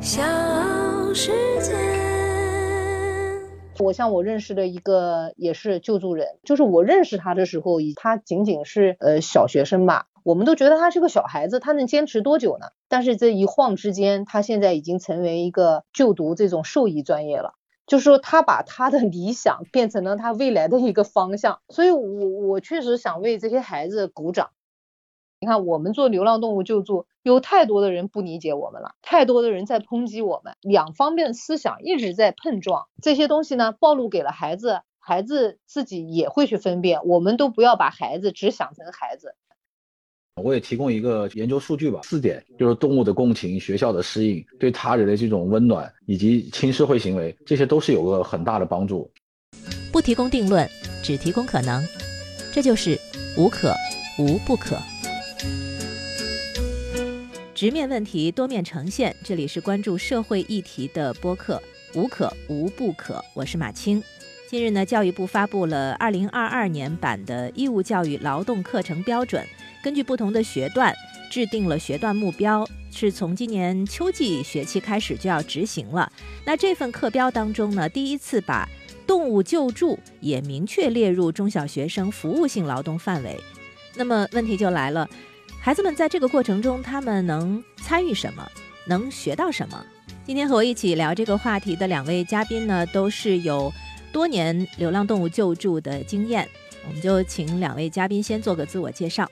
小世界。我像我认识的一个也是救助人，就是我认识他的时候，他仅仅是呃小学生吧，我们都觉得他是个小孩子，他能坚持多久呢？但是这一晃之间，他现在已经成为一个就读这种兽医专业了，就是说他把他的理想变成了他未来的一个方向，所以我我确实想为这些孩子鼓掌。你看，我们做流浪动物救助，有太多的人不理解我们了，太多的人在抨击我们，两方面思想一直在碰撞，这些东西呢，暴露给了孩子，孩子自己也会去分辨，我们都不要把孩子只想成孩子。我也提供一个研究数据吧，四点就是动物的共情、学校的适应、对他人的这种温暖以及亲社会行为，这些都是有个很大的帮助。不提供定论，只提供可能，这就是无可无不可。直面问题，多面呈现。这里是关注社会议题的播客，无可无不可。我是马青。近日呢，教育部发布了二零二二年版的义务教育劳动课程标准，根据不同的学段制定了学段目标，是从今年秋季学期开始就要执行了。那这份课标当中呢，第一次把动物救助也明确列入中小学生服务性劳动范围。那么问题就来了。孩子们在这个过程中，他们能参与什么？能学到什么？今天和我一起聊这个话题的两位嘉宾呢，都是有多年流浪动物救助的经验。我们就请两位嘉宾先做个自我介绍。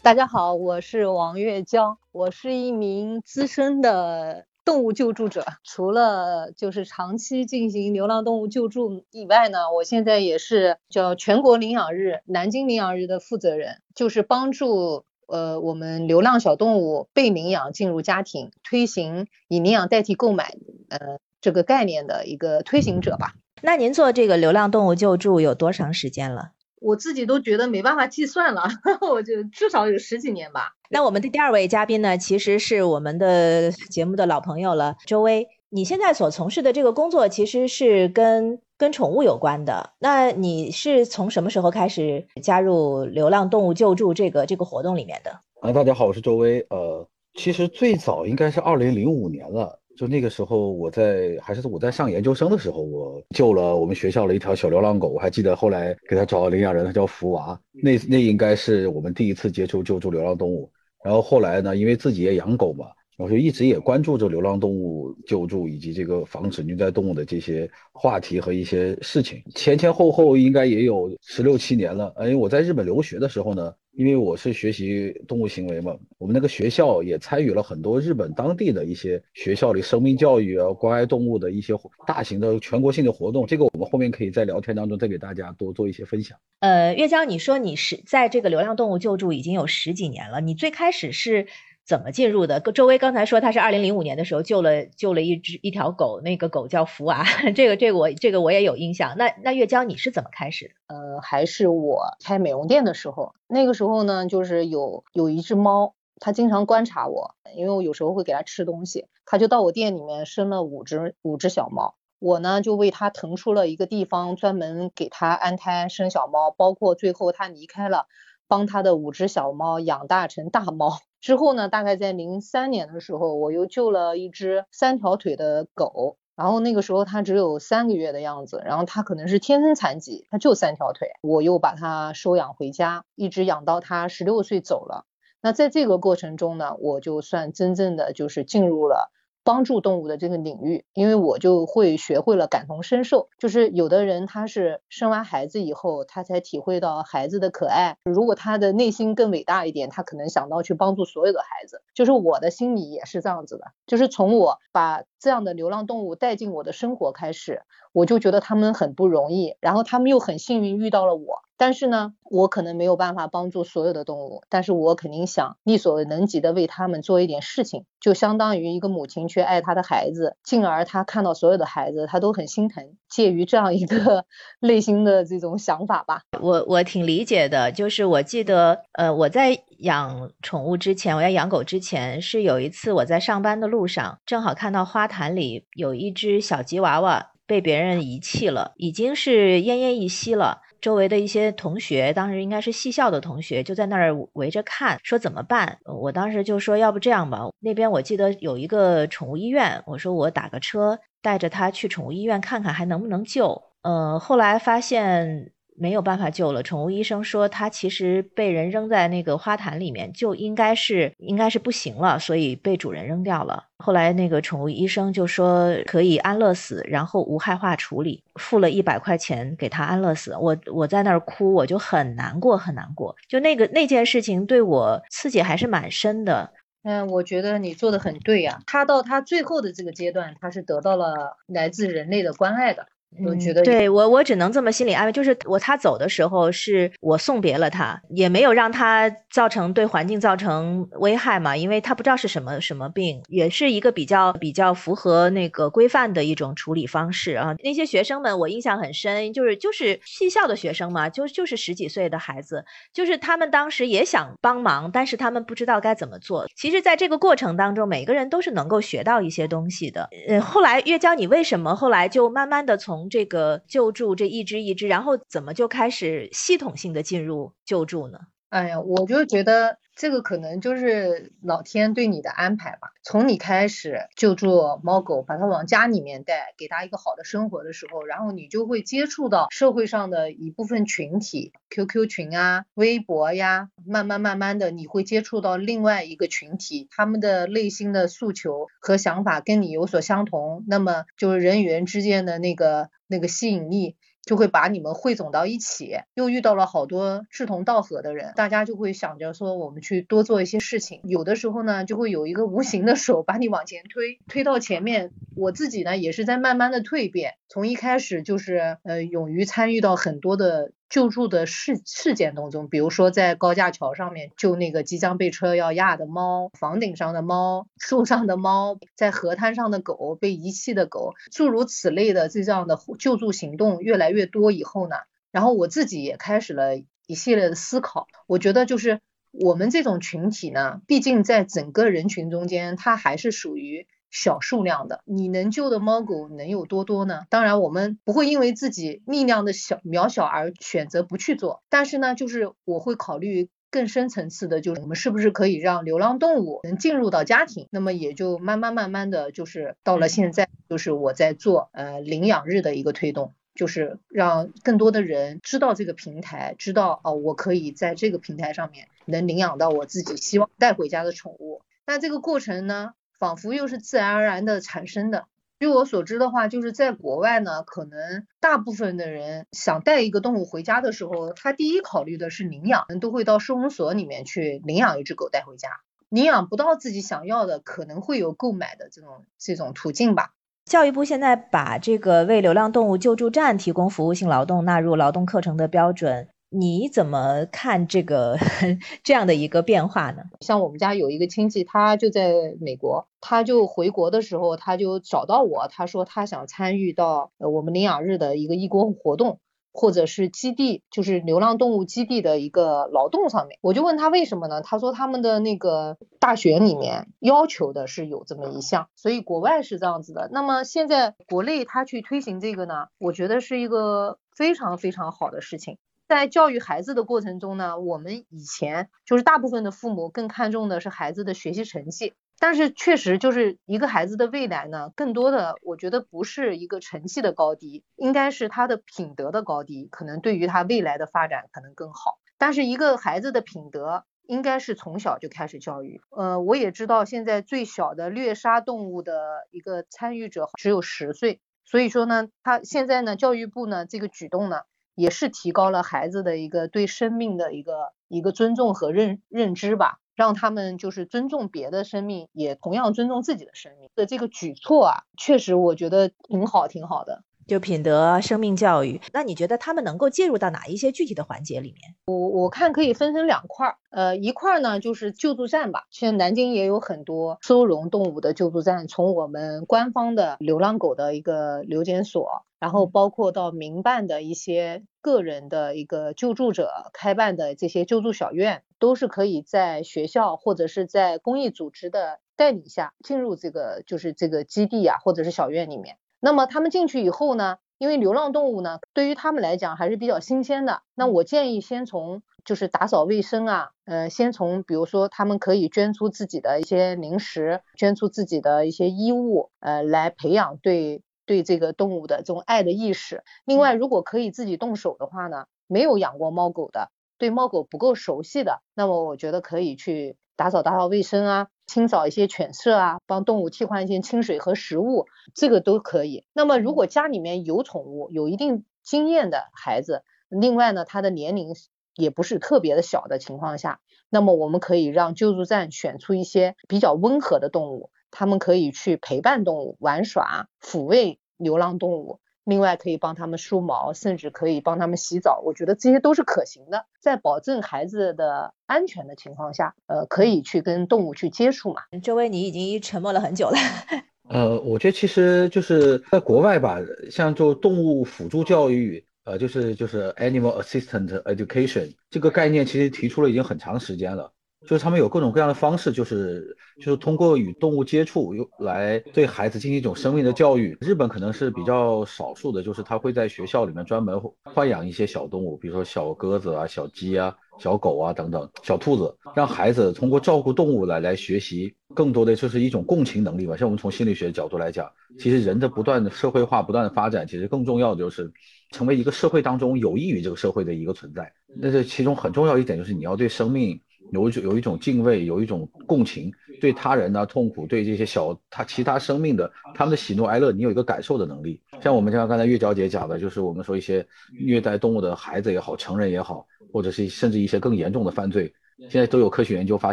大家好，我是王月娇，我是一名资深的动物救助者。除了就是长期进行流浪动物救助以外呢，我现在也是叫全国领养日、南京领养日的负责人，就是帮助。呃，我们流浪小动物被领养进入家庭，推行以领养代替购买，呃，这个概念的一个推行者吧。那您做这个流浪动物救助有多长时间了？我自己都觉得没办法计算了，我就至少有十几年吧。那我们的第二位嘉宾呢，其实是我们的节目的老朋友了，周薇。你现在所从事的这个工作，其实是跟跟宠物有关的。那你是从什么时候开始加入流浪动物救助这个这个活动里面的？啊，大家好，我是周薇。呃，其实最早应该是二零零五年了，就那个时候我在还是我在上研究生的时候，我救了我们学校的一条小流浪狗，我还记得后来给他找领养人，他叫福娃。那那应该是我们第一次接触救助流浪动物。然后后来呢，因为自己也养狗嘛。我就一直也关注着流浪动物救助以及这个防止虐待动物的这些话题和一些事情，前前后后应该也有十六七年了。因为我在日本留学的时候呢，因为我是学习动物行为嘛，我们那个学校也参与了很多日本当地的一些学校里生命教育啊、关爱动物的一些大型的全国性的活动。这个我们后面可以在聊天当中再给大家多做一些分享。呃，岳江，你说你是在这个流浪动物救助已经有十几年了，你最开始是？怎么进入的？周薇刚才说他是二零零五年的时候救了救了一只一条狗，那个狗叫福娃，这个这个我这个我也有印象。那那月娇你是怎么开始的？呃，还是我开美容店的时候，那个时候呢，就是有有一只猫，它经常观察我，因为我有时候会给它吃东西，它就到我店里面生了五只五只小猫，我呢就为它腾出了一个地方，专门给它安胎生小猫，包括最后它离开了，帮它的五只小猫养大成大猫。之后呢，大概在零三年的时候，我又救了一只三条腿的狗，然后那个时候它只有三个月的样子，然后它可能是天生残疾，它就三条腿，我又把它收养回家，一直养到它十六岁走了。那在这个过程中呢，我就算真正的就是进入了。帮助动物的这个领域，因为我就会学会了感同身受。就是有的人他是生完孩子以后，他才体会到孩子的可爱。如果他的内心更伟大一点，他可能想到去帮助所有的孩子。就是我的心里也是这样子的。就是从我把这样的流浪动物带进我的生活开始，我就觉得他们很不容易，然后他们又很幸运遇到了我。但是呢，我可能没有办法帮助所有的动物，但是我肯定想力所能及的为他们做一点事情，就相当于一个母亲去爱她的孩子，进而她看到所有的孩子，她都很心疼，介于这样一个 内心的这种想法吧。我我挺理解的，就是我记得，呃，我在养宠物之前，我要养狗之前，是有一次我在上班的路上，正好看到花坛里有一只小吉娃娃被别人遗弃了，已经是奄奄一息了。周围的一些同学，当时应该是戏校的同学，就在那儿围着看，说怎么办？我当时就说，要不这样吧，那边我记得有一个宠物医院，我说我打个车带着他去宠物医院看看，还能不能救？呃，后来发现。没有办法救了。宠物医生说，它其实被人扔在那个花坛里面，就应该是应该是不行了，所以被主人扔掉了。后来那个宠物医生就说可以安乐死，然后无害化处理，付了一百块钱给他安乐死。我我在那儿哭，我就很难过，很难过。就那个那件事情对我刺激还是蛮深的。嗯，我觉得你做的很对呀。他到他最后的这个阶段，他是得到了来自人类的关爱的。我觉得对我，我只能这么心理安慰，就是我他走的时候是我送别了他，也没有让他造成对环境造成危害嘛，因为他不知道是什么什么病，也是一个比较比较符合那个规范的一种处理方式啊。那些学生们我印象很深，就是就是戏校的学生嘛，就就是十几岁的孩子，就是他们当时也想帮忙，但是他们不知道该怎么做。其实，在这个过程当中，每个人都是能够学到一些东西的。呃，后来月娇，你为什么后来就慢慢的从从这个救助这一只一只，然后怎么就开始系统性的进入救助呢？哎呀，我就觉得。这个可能就是老天对你的安排吧。从你开始救助猫狗，把它往家里面带，给它一个好的生活的时候，然后你就会接触到社会上的一部分群体，QQ 群啊、微博呀，慢慢慢慢的你会接触到另外一个群体，他们的内心的诉求和想法跟你有所相同，那么就是人与人之间的那个那个吸引力。就会把你们汇总到一起，又遇到了好多志同道合的人，大家就会想着说我们去多做一些事情。有的时候呢，就会有一个无形的手把你往前推，推到前面。我自己呢，也是在慢慢的蜕变，从一开始就是呃，勇于参与到很多的。救助的事事件当中，比如说在高架桥上面救那个即将被车要压的猫，房顶上的猫，树上的猫，在河滩上的狗，被遗弃的狗，诸如此类的这样的救助行动越来越多以后呢，然后我自己也开始了一系列的思考，我觉得就是我们这种群体呢，毕竟在整个人群中间，它还是属于。小数量的，你能救的猫狗能有多多呢？当然，我们不会因为自己力量的小渺小而选择不去做。但是呢，就是我会考虑更深层次的，就是我们是不是可以让流浪动物能进入到家庭？那么也就慢慢慢慢的就是到了现在，就是我在做呃领养日的一个推动，就是让更多的人知道这个平台，知道哦，我可以在这个平台上面能领养到我自己希望带回家的宠物。那这个过程呢？仿佛又是自然而然的产生的。据我所知的话，就是在国外呢，可能大部分的人想带一个动物回家的时候，他第一考虑的是领养，都会到收容所里面去领养一只狗带回家。领养不到自己想要的，可能会有购买的这种这种途径吧。教育部现在把这个为流浪动物救助站提供服务性劳动纳入劳动课程的标准。你怎么看这个 这样的一个变化呢？像我们家有一个亲戚，他就在美国，他就回国的时候，他就找到我，他说他想参与到我们领养日的一个义工活动，或者是基地，就是流浪动物基地的一个劳动上面。我就问他为什么呢？他说他们的那个大学里面要求的是有这么一项，所以国外是这样子的。那么现在国内他去推行这个呢，我觉得是一个非常非常好的事情。在教育孩子的过程中呢，我们以前就是大部分的父母更看重的是孩子的学习成绩，但是确实就是一个孩子的未来呢，更多的我觉得不是一个成绩的高低，应该是他的品德的高低，可能对于他未来的发展可能更好。但是一个孩子的品德应该是从小就开始教育。呃，我也知道现在最小的虐杀动物的一个参与者只有十岁，所以说呢，他现在呢，教育部呢这个举动呢。也是提高了孩子的一个对生命的一个一个尊重和认认知吧，让他们就是尊重别的生命，也同样尊重自己的生命的这个举措啊，确实我觉得挺好，挺好的。就品德、生命教育，那你觉得他们能够介入到哪一些具体的环节里面？我我看可以分成两块儿，呃，一块儿呢就是救助站吧，现在南京也有很多收容动物的救助站，从我们官方的流浪狗的一个留检所，然后包括到民办的一些个人的一个救助者开办的这些救助小院，都是可以在学校或者是在公益组织的带领下进入这个就是这个基地啊，或者是小院里面。那么他们进去以后呢，因为流浪动物呢，对于他们来讲还是比较新鲜的。那我建议先从就是打扫卫生啊，呃，先从比如说他们可以捐出自己的一些零食，捐出自己的一些衣物，呃，来培养对对这个动物的这种爱的意识。另外，如果可以自己动手的话呢，没有养过猫狗的，对猫狗不够熟悉的，那么我觉得可以去打扫打扫卫生啊。清扫一些犬舍啊，帮动物替换一些清水和食物，这个都可以。那么如果家里面有宠物，有一定经验的孩子，另外呢，他的年龄也不是特别的小的情况下，那么我们可以让救助站选出一些比较温和的动物，他们可以去陪伴动物玩耍，抚慰流浪动物。另外可以帮他们梳毛，甚至可以帮他们洗澡，我觉得这些都是可行的，在保证孩子的安全的情况下，呃，可以去跟动物去接触嘛。周薇，你已经沉默了很久了。呃，我觉得其实就是在国外吧，像做动物辅助教育，呃，就是就是 animal assistant education 这个概念，其实提出了已经很长时间了。就是他们有各种各样的方式，就是就是通过与动物接触，又来对孩子进行一种生命的教育。日本可能是比较少数的，就是他会在学校里面专门豢养一些小动物，比如说小鸽子啊、小鸡啊、小狗啊等等小兔子，让孩子通过照顾动物来来学习更多的就是一种共情能力吧。像我们从心理学角度来讲，其实人的不断的社会化、不断的发展，其实更重要的就是成为一个社会当中有益于这个社会的一个存在。那这其中很重要一点就是你要对生命。有一种有一种敬畏，有一种共情，对他人呢痛苦，对这些小他其他生命的他们的喜怒哀乐，你有一个感受的能力。像我们像刚才月娇姐讲的，就是我们说一些虐待动物的孩子也好，成人也好，或者是甚至一些更严重的犯罪，现在都有科学研究发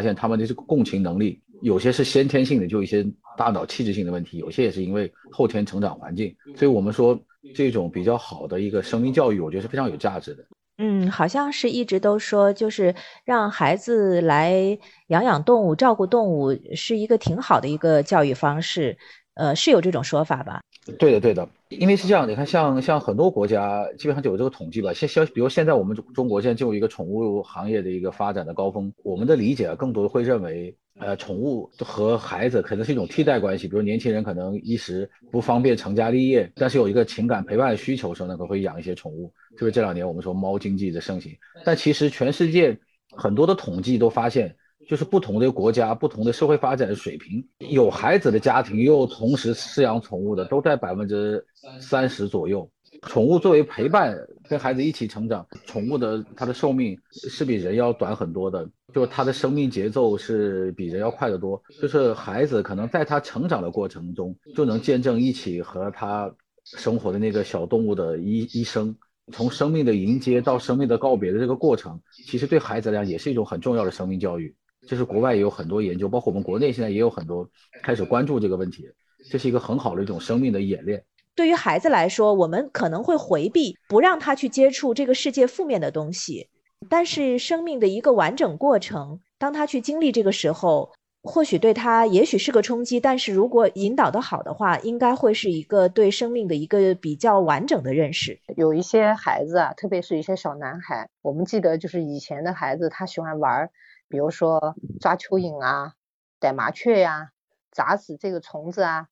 现，他们的这个共情能力，有些是先天性的，就一些大脑气质性的问题，有些也是因为后天成长环境。所以我们说这种比较好的一个生命教育，我觉得是非常有价值的。嗯，好像是一直都说，就是让孩子来养养动物、照顾动物，是一个挺好的一个教育方式。呃，是有这种说法吧？对的，对的。因为是这样，你看，像像很多国家基本上就有这个统计吧。现现，比如现在我们中国现在进入一个宠物行业的一个发展的高峰，我们的理解啊更多的会认为。呃，宠物和孩子可能是一种替代关系，比如年轻人可能一时不方便成家立业，但是有一个情感陪伴需求时候呢，可能会养一些宠物。特别这两年我们说猫经济的盛行，但其实全世界很多的统计都发现，就是不同的国家、不同的社会发展的水平，有孩子的家庭又同时饲养宠物的，都在百分之三十左右。宠物作为陪伴，跟孩子一起成长，宠物的它的寿命是比人要短很多的。就是它的生命节奏是比人要快得多，就是孩子可能在他成长的过程中，就能见证一起和他生活的那个小动物的一一生，从生命的迎接到生命的告别的这个过程，其实对孩子来讲也是一种很重要的生命教育。这是国外也有很多研究，包括我们国内现在也有很多开始关注这个问题，这是一个很好的一种生命的演练。对于孩子来说，我们可能会回避，不让他去接触这个世界负面的东西。但是生命的一个完整过程，当他去经历这个时候，或许对他也许是个冲击，但是如果引导的好的话，应该会是一个对生命的一个比较完整的认识。有一些孩子啊，特别是一些小男孩，我们记得就是以前的孩子，他喜欢玩，比如说抓蚯蚓啊、逮麻雀呀、砸死这个虫子啊，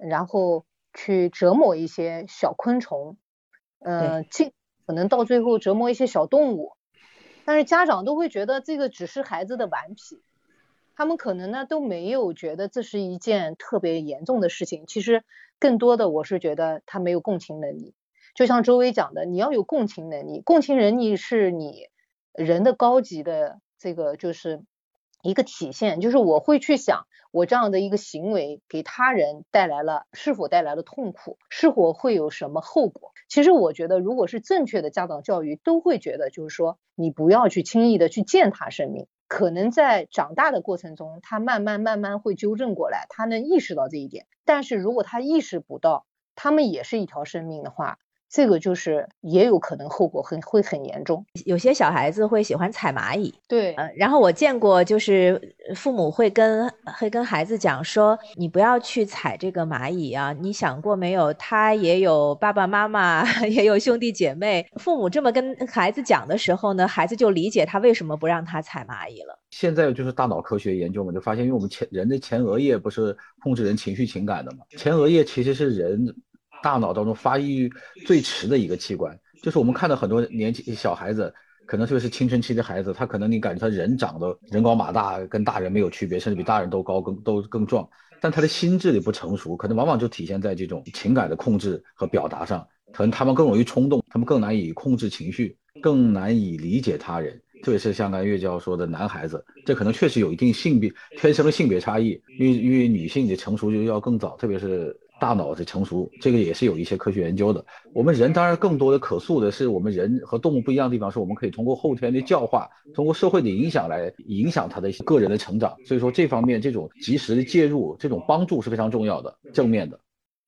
然后去折磨一些小昆虫，呃，尽可能到最后折磨一些小动物。但是家长都会觉得这个只是孩子的顽皮，他们可能呢都没有觉得这是一件特别严重的事情。其实更多的我是觉得他没有共情能力。就像周薇讲的，你要有共情能力，共情能力是你人的高级的这个就是一个体现。就是我会去想，我这样的一个行为给他人带来了是否带来了痛苦，是否会有什么后果。其实我觉得，如果是正确的家长教育，都会觉得就是说，你不要去轻易的去践踏生命。可能在长大的过程中，他慢慢慢慢会纠正过来，他能意识到这一点。但是如果他意识不到，他们也是一条生命的话，这个就是也有可能后果很会很严重。有些小孩子会喜欢踩蚂蚁，对，嗯，然后我见过，就是父母会跟会跟孩子讲说，你不要去踩这个蚂蚁啊，你想过没有？他也有爸爸妈妈，也有兄弟姐妹。父母这么跟孩子讲的时候呢，孩子就理解他为什么不让他踩蚂蚁了。现在就是大脑科学研究嘛，就发现，因为我们前人的前额叶不是控制人情绪情感的嘛，前额叶其实是人。大脑当中发育最迟的一个器官，就是我们看到很多年轻小孩子，可能就是青春期的孩子，他可能你感觉他人长得人高马大，跟大人没有区别，甚至比大人都高更都更壮，但他的心智里不成熟，可能往往就体现在这种情感的控制和表达上，可能他们更容易冲动，他们更难以控制情绪，更难以理解他人。特别是像刚才岳教说的男孩子，这可能确实有一定性别天生的性别差异，因为因为女性的成熟就要更早，特别是大脑的成熟，这个也是有一些科学研究的。我们人当然更多的可塑的是，我们人和动物不一样的地方是，我们可以通过后天的教化，通过社会的影响来影响他的个人的成长。所以说这方面这种及时的介入，这种帮助是非常重要的，正面的。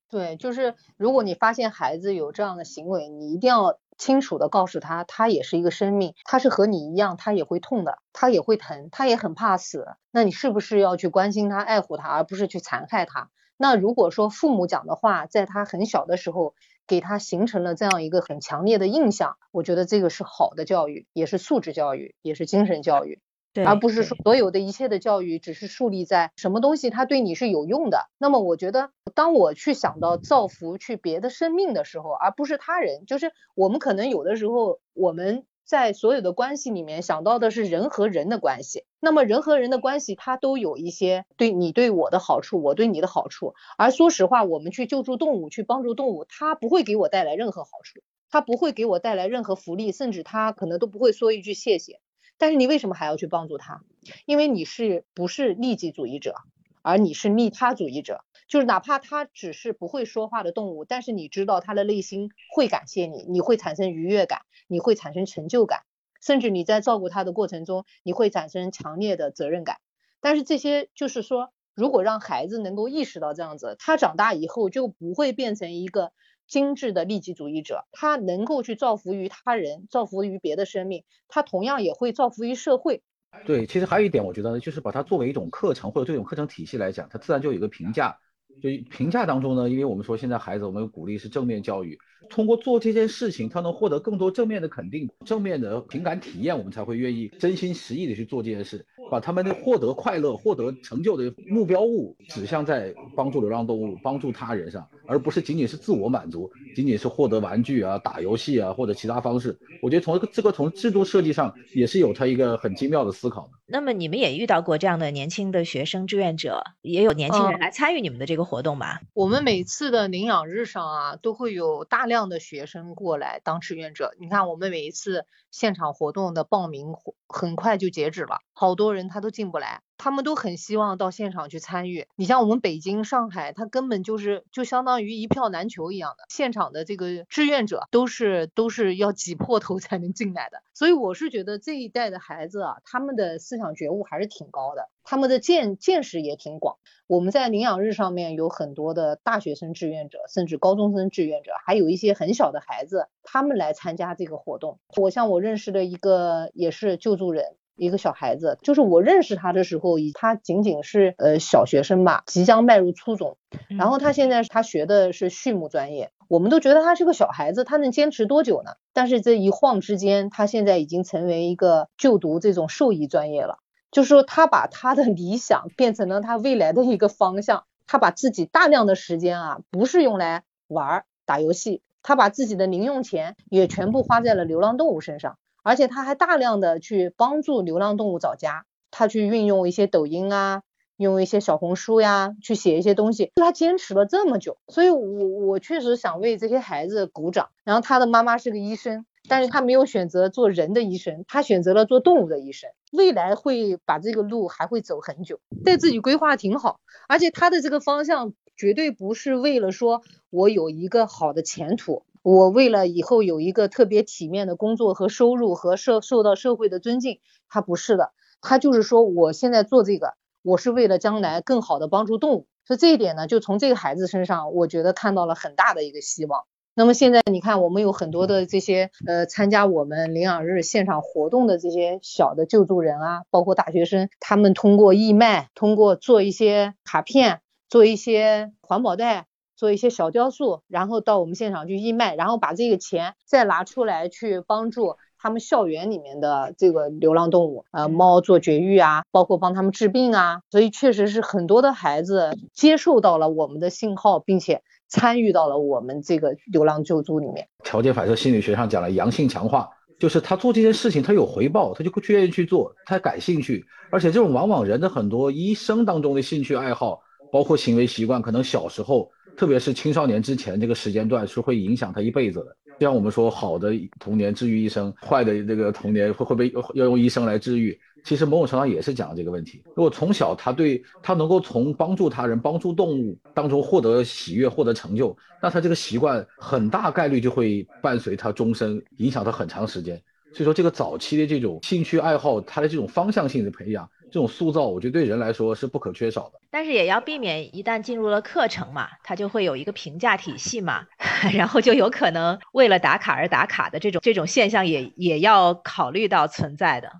对，就是如果你发现孩子有这样的行为，你一定要。清楚的告诉他，他也是一个生命，他是和你一样，他也会痛的，他也会疼，他也很怕死。那你是不是要去关心他、爱护他，而不是去残害他？那如果说父母讲的话，在他很小的时候给他形成了这样一个很强烈的印象，我觉得这个是好的教育，也是素质教育，也是精神教育。而不是说所有的一切的教育只是树立在什么东西它对你是有用的。那么我觉得，当我去想到造福去别的生命的时候，而不是他人，就是我们可能有的时候我们在所有的关系里面想到的是人和人的关系。那么人和人的关系它都有一些对你对我的好处，我对你的好处。而说实话，我们去救助动物，去帮助动物，它不会给我带来任何好处，它不会给我带来任何福利，甚至它可能都不会说一句谢谢。但是你为什么还要去帮助它？因为你是不是利己主义者，而你是利他主义者。就是哪怕他只是不会说话的动物，但是你知道他的内心会感谢你，你会产生愉悦感，你会产生成就感，甚至你在照顾他的过程中，你会产生强烈的责任感。但是这些就是说，如果让孩子能够意识到这样子，他长大以后就不会变成一个。精致的利己主义者，他能够去造福于他人，造福于别的生命，他同样也会造福于社会。对，其实还有一点，我觉得呢，就是把它作为一种课程或者这种课程体系来讲，它自然就有一个评价。就评价当中呢，因为我们说现在孩子，我们鼓励是正面教育，通过做这件事情，他能获得更多正面的肯定、正面的情感体验，我们才会愿意真心实意的去做这件事。把他们的获得快乐、获得成就的目标物指向在帮助流浪动物、帮助他人上，而不是仅仅是自我满足，仅仅是获得玩具啊、打游戏啊或者其他方式。我觉得从这个从制度设计上也是有他一个很精妙的思考的。那么你们也遇到过这样的年轻的学生志愿者，也有年轻人来参与你们的这个活动吧？我们每次的领养日上啊，都会有大量的学生过来当志愿者。你看我们每一次现场活动的报名很快就截止了，好多人他都进不来。他们都很希望到现场去参与。你像我们北京、上海，他根本就是就相当于一票难求一样的。现场的这个志愿者都是都是要挤破头才能进来的。所以我是觉得这一代的孩子啊，他们的思想觉悟还是挺高的，他们的见见识也挺广。我们在领养日上面有很多的大学生志愿者，甚至高中生志愿者，还有一些很小的孩子，他们来参加这个活动。我像我认识的一个也是救助人。一个小孩子，就是我认识他的时候，他仅仅是呃小学生吧，即将迈入初中。然后他现在他学的是畜牧专业，我们都觉得他是个小孩子，他能坚持多久呢？但是这一晃之间，他现在已经成为一个就读这种兽医专业了。就是说，他把他的理想变成了他未来的一个方向。他把自己大量的时间啊，不是用来玩打游戏，他把自己的零用钱也全部花在了流浪动物身上。而且他还大量的去帮助流浪动物找家，他去运用一些抖音啊，用一些小红书呀，去写一些东西，他坚持了这么久，所以我我确实想为这些孩子鼓掌。然后他的妈妈是个医生，但是他没有选择做人的医生，他选择了做动物的医生，未来会把这个路还会走很久，对自己规划挺好，而且他的这个方向绝对不是为了说我有一个好的前途。我为了以后有一个特别体面的工作和收入和受受到社会的尊敬，他不是的，他就是说我现在做这个，我是为了将来更好的帮助动物，所以这一点呢，就从这个孩子身上，我觉得看到了很大的一个希望。那么现在你看，我们有很多的这些呃参加我们领养日现场活动的这些小的救助人啊，包括大学生，他们通过义卖，通过做一些卡片，做一些环保袋。做一些小雕塑，然后到我们现场去义卖，然后把这个钱再拿出来去帮助他们校园里面的这个流浪动物，呃，猫做绝育啊，包括帮他们治病啊，所以确实是很多的孩子接受到了我们的信号，并且参与到了我们这个流浪救助里面。条件反射心理学上讲了阳性强化，就是他做这件事情他有回报，他就会愿意去做，他感兴趣，而且这种往往人的很多一生当中的兴趣爱好，包括行为习惯，可能小时候。特别是青少年之前这个时间段是会影响他一辈子的。就像我们说，好的童年治愈一生，坏的这个童年会会被要用一生来治愈。其实某种程度上也是讲这个问题。如果从小他对他能够从帮助他人、帮助动物当中获得喜悦、获得成就，那他这个习惯很大概率就会伴随他终身，影响他很长时间。所以说，这个早期的这种兴趣爱好，他的这种方向性的培养。这种塑造，我觉得对人来说是不可缺少的。但是也要避免一旦进入了课程嘛，它就会有一个评价体系嘛，然后就有可能为了打卡而打卡的这种这种现象也也要考虑到存在的。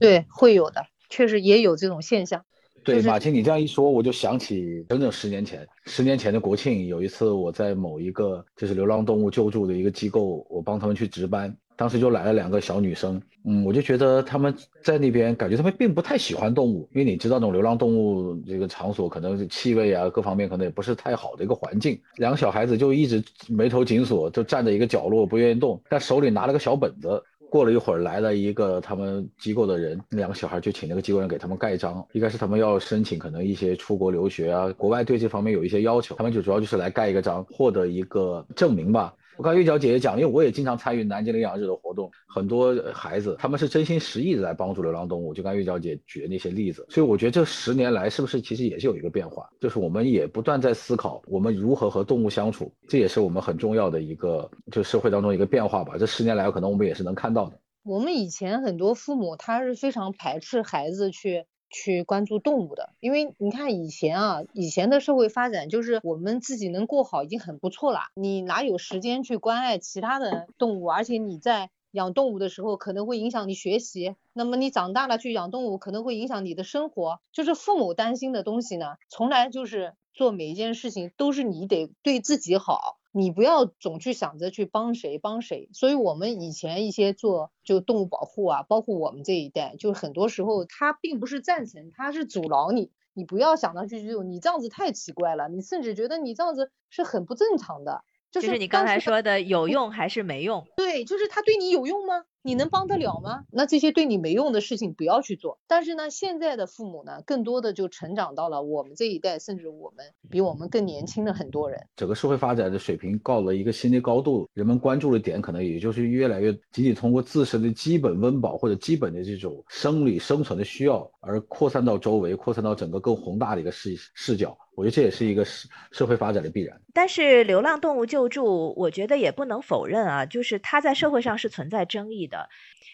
对，会有的，确实也有这种现象。对，马青，你这样一说，我就想起整整十年前，十年前的国庆，有一次我在某一个就是流浪动物救助的一个机构，我帮他们去值班。当时就来了两个小女生，嗯，我就觉得他们在那边感觉他们并不太喜欢动物，因为你知道那种流浪动物这个场所可能是气味啊各方面可能也不是太好的一个环境。两个小孩子就一直眉头紧锁，就站在一个角落不愿意动，但手里拿了个小本子。过了一会儿来了一个他们机构的人，两个小孩就请那个机构人给他们盖章，应该是他们要申请可能一些出国留学啊，国外对这方面有一些要求，他们就主要就是来盖一个章，获得一个证明吧。我刚才玉娇姐姐讲，因为我也经常参与南京领养日的活动，很多孩子他们是真心实意的来帮助流浪动物。就刚玉娇姐举的那些例子，所以我觉得这十年来是不是其实也是有一个变化，就是我们也不断在思考我们如何和动物相处，这也是我们很重要的一个就社会当中一个变化吧。这十年来可能我们也是能看到的。我们以前很多父母他是非常排斥孩子去。去关注动物的，因为你看以前啊，以前的社会发展就是我们自己能过好已经很不错了，你哪有时间去关爱其他的动物？而且你在养动物的时候可能会影响你学习，那么你长大了去养动物可能会影响你的生活，就是父母担心的东西呢，从来就是做每一件事情都是你得对自己好。你不要总去想着去帮谁帮谁，所以我们以前一些做就动物保护啊，包括我们这一代，就很多时候他并不是赞成，他是阻挠你，你不要想到去就你这样子太奇怪了，你甚至觉得你这样子是很不正常的。就是你刚才说的有用还是没用？对，就是他对你有用吗？你能帮得了吗？那这些对你没用的事情不要去做。但是呢，现在的父母呢，更多的就成长到了我们这一代，甚至我们比我们更年轻的很多人。整个社会发展的水平到了一个新的高度，人们关注的点可能也就是越来越仅仅通过自身的基本温饱或者基本的这种生理生存的需要，而扩散到周围，扩散到整个更宏大的一个视视角。我觉得这也是一个社社会发展的必然。但是流浪动物救助，我觉得也不能否认啊，就是它在社会上是存在争议的。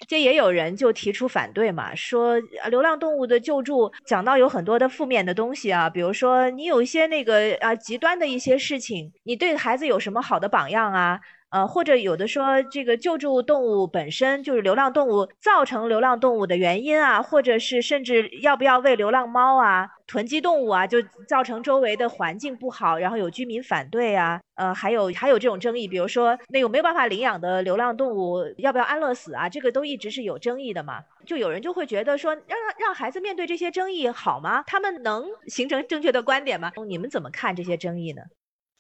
这也有人就提出反对嘛，说流浪动物的救助讲到有很多的负面的东西啊，比如说你有一些那个啊极端的一些事情，你对孩子有什么好的榜样啊？呃，或者有的说这个救助动物本身就是流浪动物造成流浪动物的原因啊，或者是甚至要不要喂流浪猫啊、囤积动物啊，就造成周围的环境不好，然后有居民反对啊，呃，还有还有这种争议，比如说那有没有办法领养的流浪动物要不要安乐死啊？这个都一直是有争议的嘛。就有人就会觉得说，让让孩子面对这些争议好吗？他们能形成正确的观点吗？你们怎么看这些争议呢？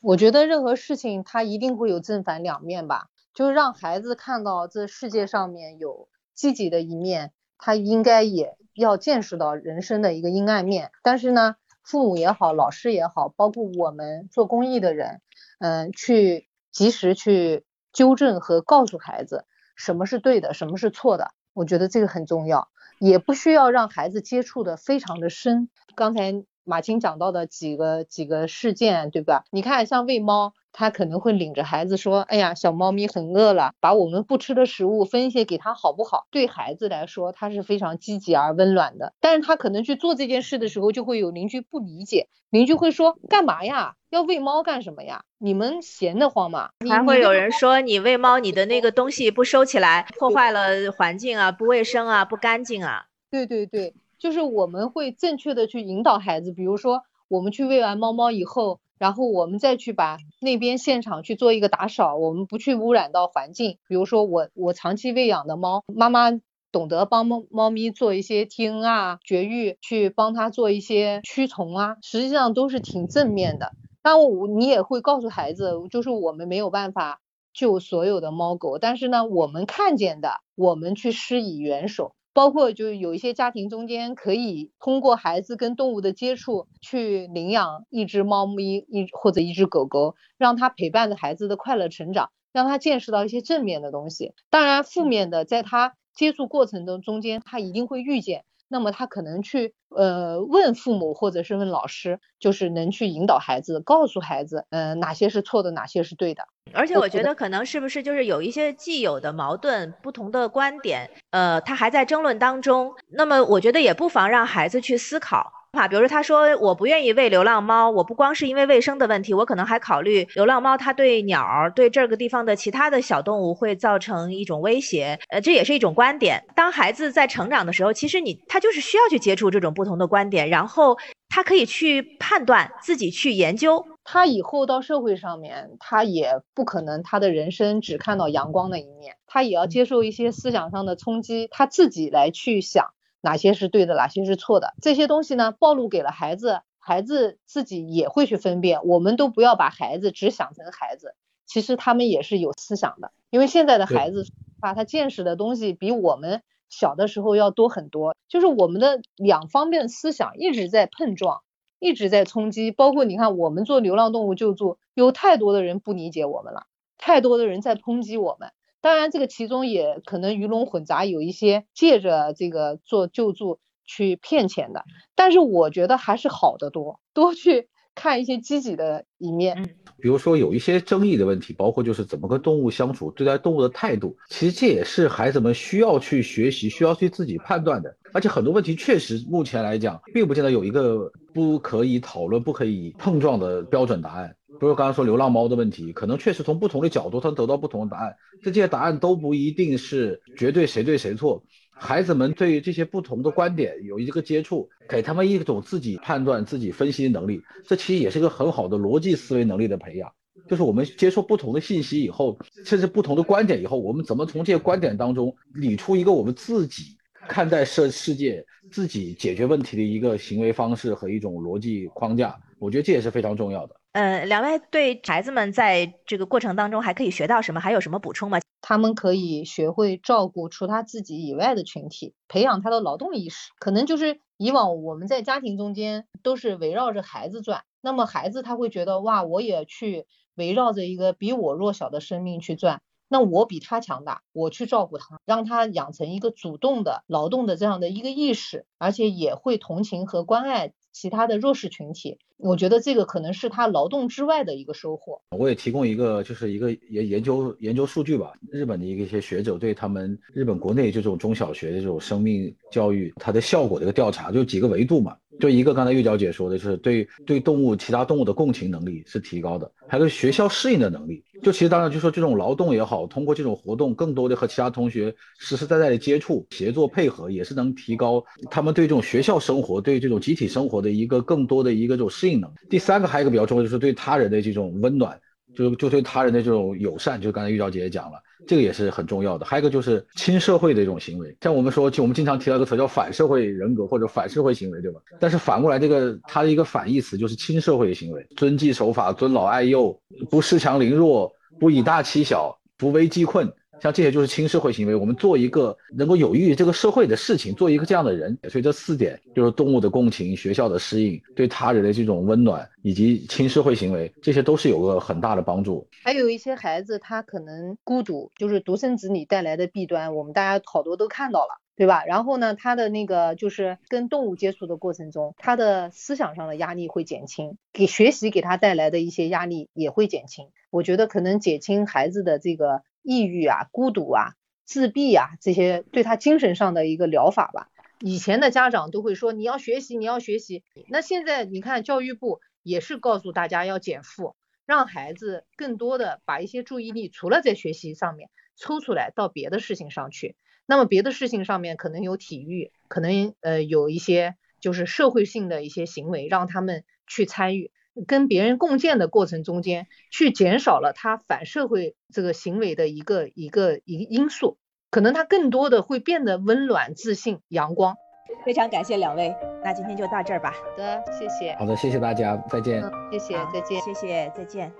我觉得任何事情它一定会有正反两面吧，就是让孩子看到这世界上面有积极的一面，他应该也要见识到人生的一个阴暗面。但是呢，父母也好，老师也好，包括我们做公益的人，嗯，去及时去纠正和告诉孩子什么是对的，什么是错的，我觉得这个很重要，也不需要让孩子接触的非常的深。刚才。马青讲到的几个几个事件，对吧？你看，像喂猫，他可能会领着孩子说：“哎呀，小猫咪很饿了，把我们不吃的食物分一些给它，好不好？”对孩子来说，他是非常积极而温暖的。但是他可能去做这件事的时候，就会有邻居不理解，邻居会说：“干嘛呀？要喂猫干什么呀？你们闲得慌吗？”还会有人说：“你喂猫，你的那个东西不收起来，破坏了环境啊，不卫生啊，不干净啊。”对对对。就是我们会正确的去引导孩子，比如说我们去喂完猫猫以后，然后我们再去把那边现场去做一个打扫，我们不去污染到环境。比如说我我长期喂养的猫，妈妈懂得帮猫猫咪做一些 T N 啊绝育，去帮它做一些驱虫啊，实际上都是挺正面的。但我你也会告诉孩子，就是我们没有办法救所有的猫狗，但是呢，我们看见的，我们去施以援手。包括就是有一些家庭中间可以通过孩子跟动物的接触去领养一只猫咪一或者一只狗狗，让他陪伴着孩子的快乐成长，让他见识到一些正面的东西。当然，负面的在他接触过程中中间，他一定会遇见。那么他可能去呃问父母或者是问老师，就是能去引导孩子，告诉孩子，呃哪些是错的，哪些是对的。而且我觉得可能是不是就是有一些既有的矛盾、不同的观点，呃，他还在争论当中。那么我觉得也不妨让孩子去思考。比如说他说我不愿意喂流浪猫，我不光是因为卫生的问题，我可能还考虑流浪猫它对鸟儿、对这个地方的其他的小动物会造成一种威胁，呃，这也是一种观点。当孩子在成长的时候，其实你他就是需要去接触这种不同的观点，然后他可以去判断，自己去研究。他以后到社会上面，他也不可能他的人生只看到阳光的一面，他也要接受一些思想上的冲击，他自己来去想。哪些是对的，哪些是错的？这些东西呢，暴露给了孩子，孩子自己也会去分辨。我们都不要把孩子只想成孩子，其实他们也是有思想的。因为现在的孩子，把他见识的东西比我们小的时候要多很多。就是我们的两方面思想一直在碰撞，一直在冲击。包括你看，我们做流浪动物救助，有太多的人不理解我们了，太多的人在抨击我们。当然，这个其中也可能鱼龙混杂，有一些借着这个做救助去骗钱的。但是我觉得还是好的多，多去看一些积极的一面。比如说有一些争议的问题，包括就是怎么跟动物相处，对待动物的态度，其实这也是孩子们需要去学习、需要去自己判断的。而且很多问题确实目前来讲，并不见得有一个不可以讨论、不可以碰撞的标准答案。比如刚刚说流浪猫的问题，可能确实从不同的角度，它得到不同的答案。这些答案都不一定是绝对谁对谁错。孩子们对于这些不同的观点有一个接触，给他们一种自己判断、自己分析的能力，这其实也是个很好的逻辑思维能力的培养。就是我们接受不同的信息以后，甚至不同的观点以后，我们怎么从这些观点当中理出一个我们自己看待世世界、自己解决问题的一个行为方式和一种逻辑框架？我觉得这也是非常重要的。呃，两位对孩子们在这个过程当中还可以学到什么？还有什么补充吗？他们可以学会照顾除他自己以外的群体，培养他的劳动意识。可能就是以往我们在家庭中间都是围绕着孩子转，那么孩子他会觉得哇，我也去围绕着一个比我弱小的生命去转，那我比他强大，我去照顾他，让他养成一个主动的劳动的这样的一个意识，而且也会同情和关爱。其他的弱势群体，我觉得这个可能是他劳动之外的一个收获。我也提供一个，就是一个研研究研究数据吧。日本的一个一些学者对他们日本国内这种中小学的这种生命教育它的效果的一个调查，就几个维度嘛。就一个刚才玉娇姐说的，就是对对动物其他动物的共情能力是提高的，还有学校适应的能力。就其实当然就说这种劳动也好，通过这种活动，更多的和其他同学实实在在的接触、协作配合，也是能提高他们对这种学校生活、对这种集体生活的一个更多的一个这种适应能。第三个还有一个比较重要，就是对他人的这种温暖，就就对他人的这种友善，就刚才玉娇姐也讲了。这个也是很重要的，还有一个就是亲社会的一种行为，像我们说，就我们经常提到一个词叫反社会人格或者反社会行为，对吧？但是反过来，这个它的一个反义词就是亲社会行为，遵纪守法、尊老爱幼、不恃强凌弱、不以大欺小、不危济困。像这些就是亲社会行为，我们做一个能够有益于这个社会的事情，做一个这样的人。所以这四点就是动物的共情、学校的适应、对他人的这种温暖，以及亲社会行为，这些都是有个很大的帮助。还有一些孩子他可能孤独，就是独生子女带来的弊端，我们大家好多都看到了，对吧？然后呢，他的那个就是跟动物接触的过程中，他的思想上的压力会减轻，给学习给他带来的一些压力也会减轻。我觉得可能减轻孩子的这个。抑郁啊、孤独啊、自闭啊，这些对他精神上的一个疗法吧。以前的家长都会说你要学习，你要学习。那现在你看教育部也是告诉大家要减负，让孩子更多的把一些注意力除了在学习上面抽出来到别的事情上去。那么别的事情上面可能有体育，可能呃有一些就是社会性的一些行为让他们去参与。跟别人共建的过程中间，去减少了他反社会这个行为的一个一个一个因素，可能他更多的会变得温暖、自信、阳光。非常感谢两位，那今天就到这儿吧。好的，谢谢。好的，谢谢大家，再见。嗯，谢谢，再见。谢谢，再见。